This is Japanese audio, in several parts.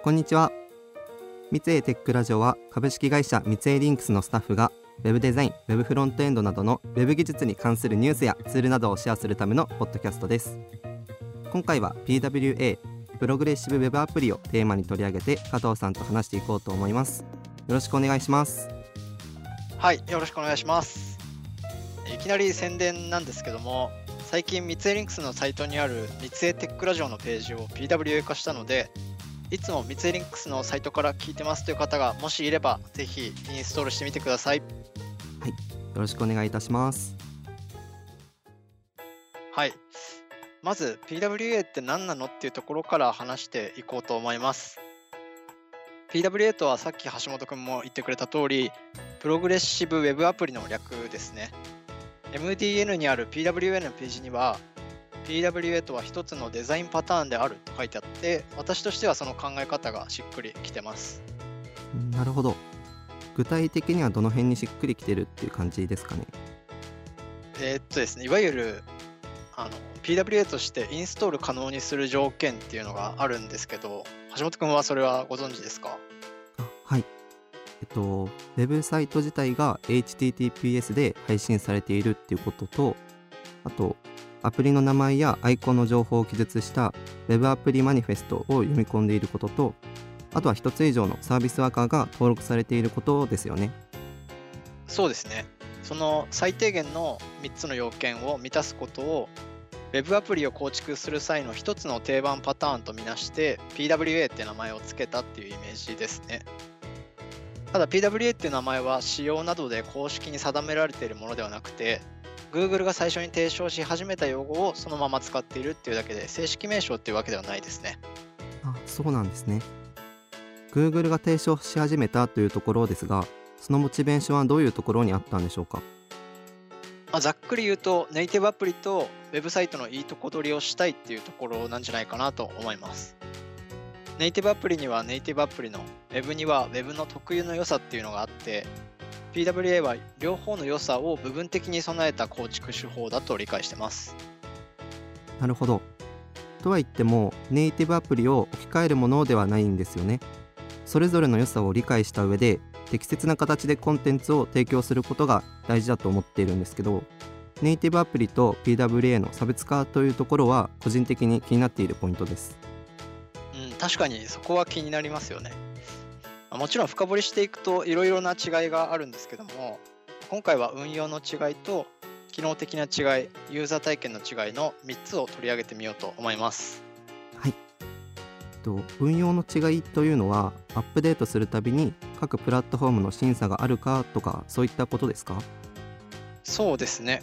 こんにちは。三井テックラジオは株式会社三井リンクスのスタッフがウェブデザイン、ウェブフロントエンドなどのウェブ技術に関するニュースやツールなどをシェアするためのポッドキャストです。今回は PWA プログレッシブウェブアプリをテーマに取り上げて加藤さんと話していこうと思います。よろしくお願いします。はい、よろしくお願いします。いきなり宣伝なんですけども、最近三井リンクスのサイトにある三井テックラジオのページを PWA 化したので、いつも三井リンクスのサイトから聞いてますという方がもしいれば、ぜひインストールしてみてください。よろしくお願いいたしますはい。まず PWA って何なのっていうところから話していこうと思います。PWA とはさっき橋本くんも言ってくれた通り、プログレッシブウェブアプリの略ですね。MDN にある PWA のページには、PWA とは一つのデザインパターンであると書いてあって、私としてはその考え方がしっくりきてます。なるほど。具体的にはどの辺にしっくりきてるっていう感じですかね？えーっとですね、いわゆるあの PWA としてインストール可能にする条件っていうのがあるんですけど、橋本くんはそれはご存知ですか？あはい。えっとウェブサイト自体が HTTPS で配信されているっていうこととあとアプリの名前やアイコンの情報を記述した Web アプリマニフェストを読み込んでいることとあとは一つ以上のサービスワーカーが登録されていることですよねそうですね。その最低限の3つの要件を満たすことを Web アプリを構築する際の一つの定番パターンとみなして PWA って名前を付けたっていうイメージですね。ただ PWA っていう名前は仕様などで公式に定められているものではなくて Google が最初に提唱し始めた用語をそのまま使っているっていうだけで正式名称っていうわけではないですね。あそうなんですね Google が提唱し始めたというところですがそのモチベーションはどういうところにあったんでしょうか？まあ、ざっくり言うとネイティブアプリとウェブサイトのいいとこ取りをしたいっていうところなんじゃないかなと思います。ネイティブアプリにはネイティブアプリの、ウェブにはウェブの特有の良さっていうのがあって、PWA は両方の良さを部分的に備えた構築手法だと理解してます。なるほど。とは言ってもネイティブアプリを置き換えるものではないんですよね。それぞれの良さを理解した上で適切な形でコンテンツを提供することが大事だと思っているんですけどネイティブアプリと PWA の差別化というところは個人的に気になっているポイントです。うん、確かにそこは気になりますよね。まあもちろん深掘りしていくといろいろな違いがあるんですけども、今回は運用の違いと機能的な違い、ユーザー体験の違いの3つを取り上げてみようと思います。はい。と運用の違いというのはアップデートするたびに各プラットフォームの審査があるかとかそういったことですか？そうですね。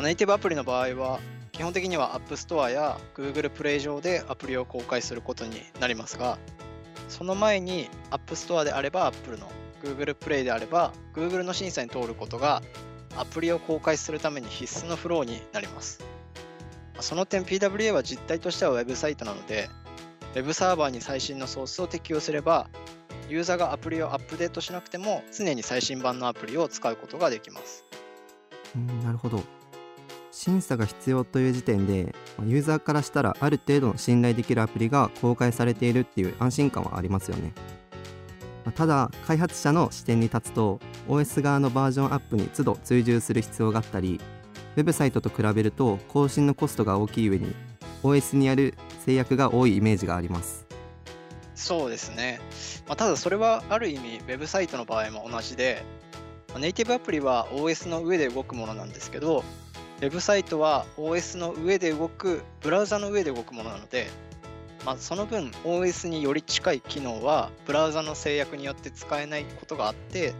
ネイティブアプリの場合は、基本的には App Store や Google Play 上でアプリを公開することになりますが、その前に App Store であれば Apple の、Google Play であれば Google の審査に通ることがアプリを公開するために必須のフローになります。その点 PWA は実態としてはウェブサイトなので、ウェブサーバーに最新のソースを適用すれば、ユーザーがアプリをアップデートしなくても常に最新版のアプリを使うことができます。なるほど審査が必要という時点でユーザーからしたらある程度の信頼できるアプリが公開されているっていう安心感はありますよねただ開発者の視点に立つと OS 側のバージョンアップに都度追従する必要があったりウェブサイトと比べると更新のコストが大きい上に OS にある制約が多いイメージがありますそうですね。まあ、ただそれはある意味、ウェブサイトの場合も同じで、ネイティブアプリは OS の上で動くものなんですけど、ウェブサイトは OS の上で動く、ブラウザの上で動くものなので、まあ、その分 OS により近い機能はブラウザの制約によって使えないことがあって、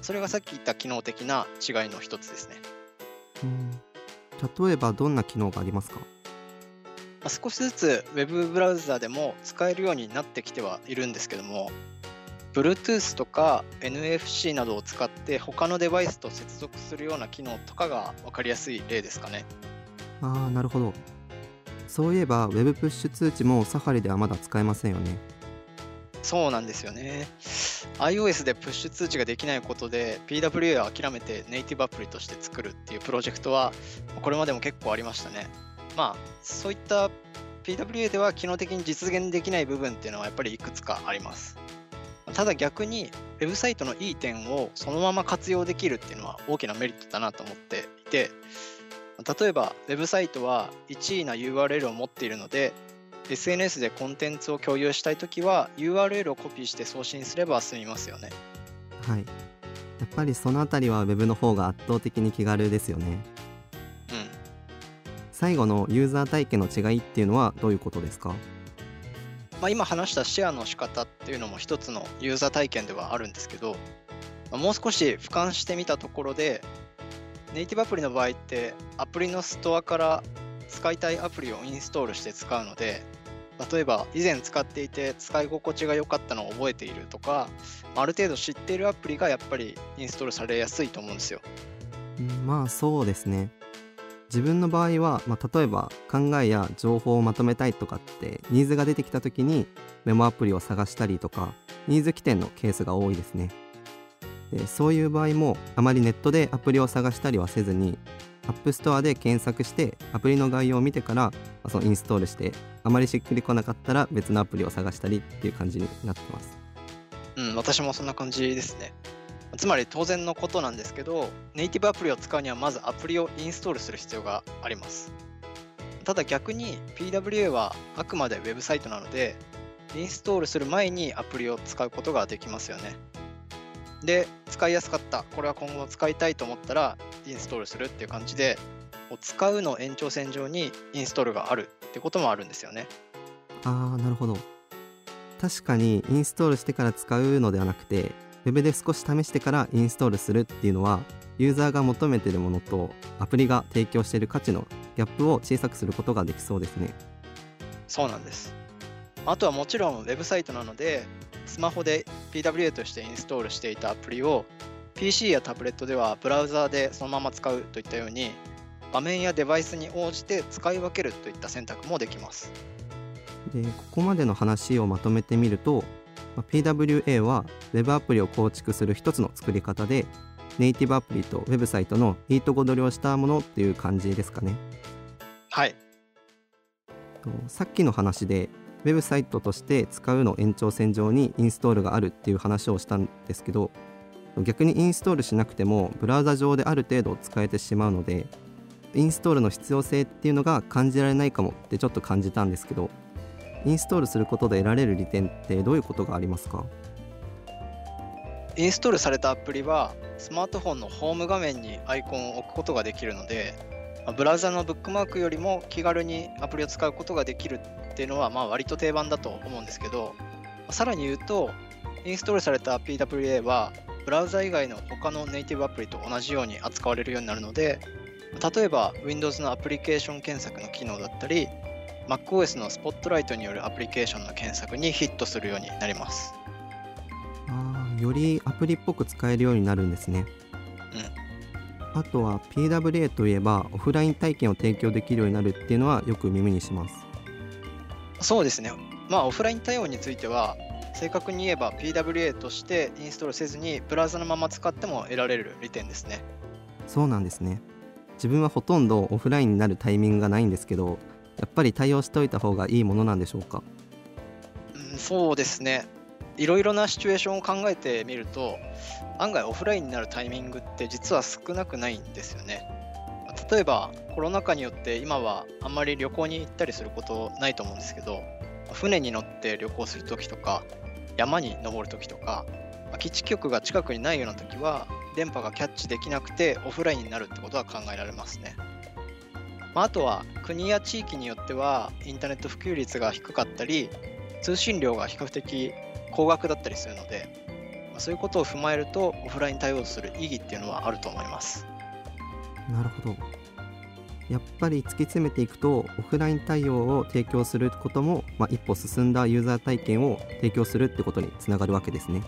それがさっき言った機能的な違いの一つですね。うん例えばどんな機能がありますか？まあ、少しずつ Web ブラウザでも使えるようになってきてはいるんですけども、Bluetooth とか NFC などを使って他のデバイスと接続するような機能とかが分かりやすい例ですかね。ああなるほどそういえば Web プッシュ通知もサファリではまだ使えませんよねそうなんですよね。iOS でプッシュ通知ができないことで PWA を諦めてネイティブアプリとして作るっていうプロジェクトはこれまでも結構ありましたね。まあそういった PWA では機能的に実現できない部分っていうのはやっぱりいくつかあります。ただ逆にウェブサイトのいい点をそのまま活用できるっていうのは大きなメリットだなと思っていて例えばウェブサイトは1位な URL を持っているので SNS でコンテンツを共有したいときは URL をコピーして送信すれば済みますよね。はいやっぱりそのあたりは Web の方が圧倒的に気軽ですよねうん。最後のユーザー体験の違いっていうのはどういうことですか？まあ、今話したシェアの仕方っていうのも一つのユーザー体験ではあるんですけど、まあもう少し俯瞰してみたところでネイティブアプリの場合ってアプリのストアから使いたいアプリをインストールして使うので例えば以前使っていて使い心地が良かったのを覚えているとかある程度知っているアプリがやっぱりインストールされやすいと思うんですよ。まあそうですね自分の場合は、まあ、例えば考えや情報をまとめたいとかってニーズが出てきた時にメモアプリを探したりとかニーズ起点のケースが多いですねでそういう場合もあまりネットでアプリを探したりはせずに App Store で検索してアプリの概要を見てからまそのインストールしてあまりしっくりこなかったら別のアプリを探したりっていう感じになってますうん、私もそんな感じですね。つまり当然のことなんですけど、ネイティブアプリを使うにはまずアプリをインストールする必要があります。ただ逆に PWA はあくまでウェブサイトなので、インストールする前にアプリを使うことができますよね。で、使いやすかった、これは今後使いたいと思ったらインストールするっていう感じで、使うの延長線上にインストールがあるってこともあるんですよね。あーなるほど確かにインストールしてから使うのではなくて Web で少し試してからインストールするっていうのはユーザーが求めているものとアプリが提供している価値のギャップを小さくすることができそうですねそうなんです。あとはもちろんウェブサイトなので、スマホで PWA としてインストールしていたアプリを PC やタブレットではブラウザーでそのまま使うといったように、画面やデバイスに応じて使い分けるといった選択もできます。でここまでの話をまとめてみるとまあ PWA は Web アプリを構築する一つの作り方でネイティブアプリとウェブサイトのいいとこ取りをしたものっていう感じですかねはい。とさっきの話でウェブサイトとして使うの延長線上にインストールがあるっていう話をしたんですけど逆にインストールしなくてもブラウザ上である程度使えてしまうのでインストールの必要性っていうのが感じられないかもってちょっと感じたんですけどインストールすることで得られる利点ってどういうことがありますか？インストールされたアプリはスマートフォンのホーム画面にアイコンを置くことができるので、ブラウザのブックマークよりも気軽にアプリを使うことができるっていうのはまあ割と定番だと思うんですけど、さらに言うと、インストールされた PWA はブラウザ以外の他のネイティブアプリと同じように扱われるようになるので、例えば Windows のアプリケーション検索の機能だったり、MacOS の Spotlight によるアプリケーションの検索にヒットするようになります。あーよりアプリっぽく使えるようになるんですね。あとは PWA といえばオフライン体験を提供できるようになるっていうのはよく耳にします。そうですね。まあ、オフライン対応については、正確に言えば PWA としてインストールせずに、ブラウザのまま使っても得られる利点ですね。そうなんですね。自分はほとんどオフラインになるタイミングがないんですけど、やっぱり対応しておいた方がいいものなんでしょうか？うん、そうですね。いろいろなシチュエーションを考えてみると、案外オフラインになるタイミングって実は少なくないんですよね。例えばコロナ禍によって今はあんまり旅行に行ったりすることないと思うんですけど、船に乗って旅行するときとか、山に登るときとか、基地局が近くにないようなときは、電波がキャッチできなくてオフラインになるってことは考えられますね。まあ、あとは国や地域によってはインターネット普及率が低かったり、通信量が比較的高額だったりするので、まあそういうことを踏まえるとオフライン対応する意義っていうのはあると思います。なるほど。やっぱり突き詰めていくとオフライン対応を提供することも、まあ、一歩進んだユーザー体験を提供するってことにつながるわけですね。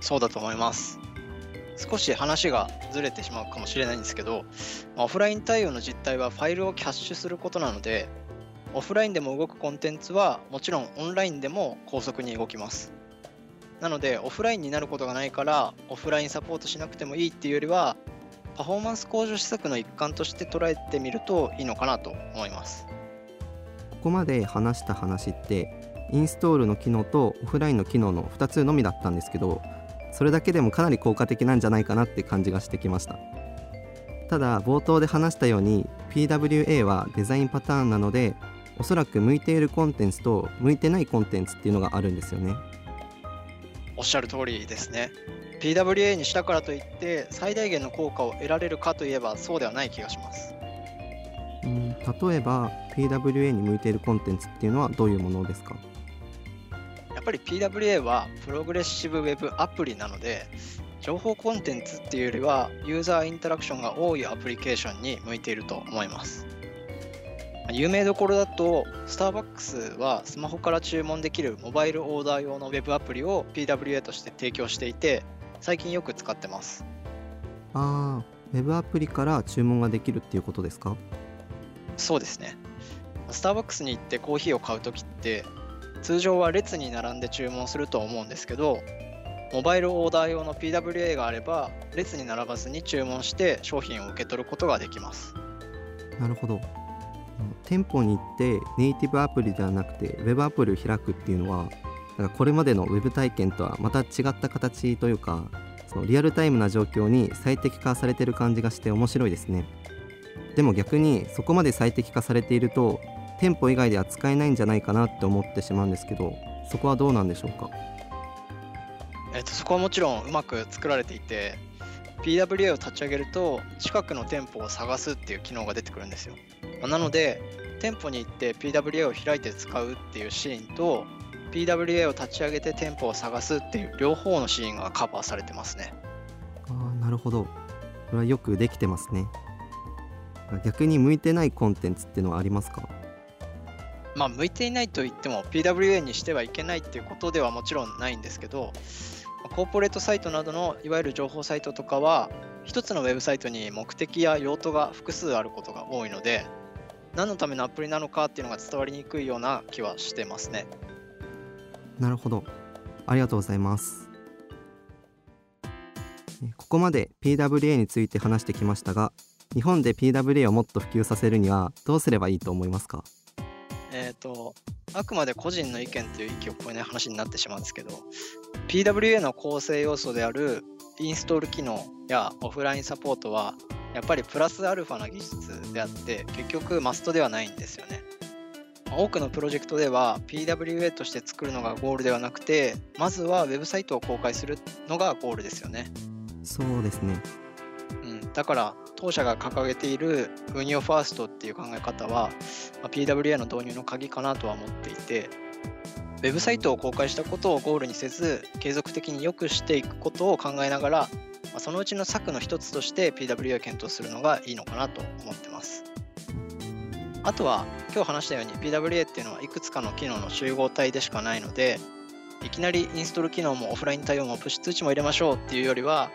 そうだと思います。少し話がずれてしまうかもしれないんですけど、オフライン対応の実態はファイルをキャッシュすることなので、オフラインでも動くコンテンツはもちろんオンラインでも高速に動きます。なので、オフラインになることがないから、オフラインサポートしなくてもいいっていうよりは、パフォーマンス向上施策の一環として捉えてみるといいのかなと思います。ここまで話した話ってインストールの機能とオフラインの機能の2つのみだったんですけどそれだけでもかなり効果的なんじゃないかなって感じがしてきました。ただ冒頭で話したように PWA はデザインパターンなのでおそらく向いているコンテンツと向いてないコンテンツっていうのがあるんですよね。おっしゃる通りですね。PWA にしたからといって最大限の効果を得られるかといえばそうではない気がします。うん例えば PWA に向いているコンテンツっていうのはどういうものですか？ぱり PWA はプログレッシブウェブアプリなので情報コンテンツっていうよりはユーザーインタラクションが多いアプリケーションに向いていると思います。有名どころだとスターバックスはスマホから注文できるモバイルオーダー用のウェブアプリを PWA として提供していて最近よく使ってます。あーウェブアプリから注文ができるっていうことですか？そうですね。スターバックスに行ってコーヒーを買うときって通常は列に並んで注文すると思うんですけどモバイルオーダー用の PWA があれば列に並ばずに注文して商品を受け取ることができます。なるほど。店舗に行ってネイティブアプリではなくてウェブアプリを開くっていうのはなんかこれまでのウェブ体験とはまた違った形というかそのリアルタイムな状況に最適化されてる感じがして面白いですね。でも逆にそこまで最適化されていると店舗以外では使えないんじゃないかなって思ってしまうんですけどそこはどうなんでしょうか？えっと、そこはもちろんうまく作られていて PWA を立ち上げると近くの店舗を探すっていう機能が出てくるんですよ。なので店舗に行って PWA を開いて使うっていうシーンと PWA を立ち上げて店舗を探すっていう両方のシーンがカバーされてますね。あーなるほど。これはよくできてますね。逆に向いてないコンテンツっていうのはありますか？まあ向いていないと言っても PWA にしてはいけないっていうことではもちろんないんですけどコーポレートサイトなどのいわゆる情報サイトとかは一つのウェブサイトに目的や用途が複数あることが多いので何のためのアプリなのかっていうのが伝わりにくいような気はしてますね。なるほど。ありがとうございます。ここまで PWA について話してきましたが日本で PWA をもっと普及させるにはどうすればいいと思いますか、あくまで個人の意見という域を超えない話になってしまうんですけど PWA の構成要素であるインストール機能やオフラインサポートはやっぱりプラスアルファな技術であって結局マストではないんですよね。多くのプロジェクトでは PWA として作るのがゴールではなくてまずはウェブサイトを公開するのがゴールですよね、そうですね、だから当社が掲げている運用ファーストっていう考え方は、まあ PWA の導入の鍵かなとは思っていてウェブサイトを公開したことをゴールにせず継続的に良くしていくことを考えながら、まあそのうちの策の一つとして PWA を検討するのがいいのかなと思ってます。あとは今日話したように PWA っていうのはいくつかの機能の集合体でしかないのでいきなりインストール機能もオフライン対応もプッシュ通知も入れましょうっていうよりは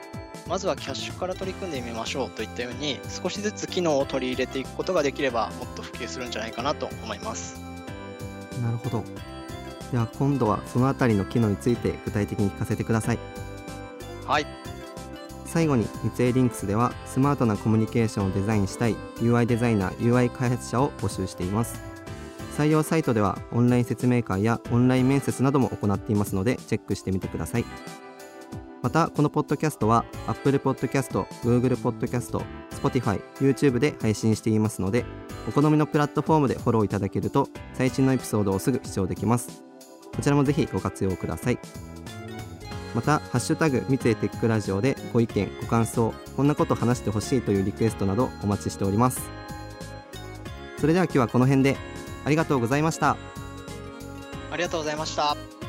まずはキャッシュから取り組んでみましょうといったように少しずつ機能を取り入れていくことができればもっと普及するんじゃないかなと思います。なるほど。では今度はそのあたりの機能について具体的に聞かせてください。はい。最後に三井リンクスではスマートなコミュニケーションをデザインしたい UI デザイナー UI 開発者を募集しています。採用サイトではオンライン説明会やオンライン面接なども行っていますのでチェックしてみてくださいまたこのポッドキャストは Apple Podcast、Google Podcast、Spotify、YouTube で配信していますのでお好みのプラットフォームでフォローいただけると最新のエピソードをすぐ視聴できます。こちらもぜひご活用ください。また「ハッシュタグ三井テックラジオ」でご意見ご感想こんなこと話してほしいというリクエストなどお待ちしております。それでは今日はこの辺でありがとうございました。ありがとうございました。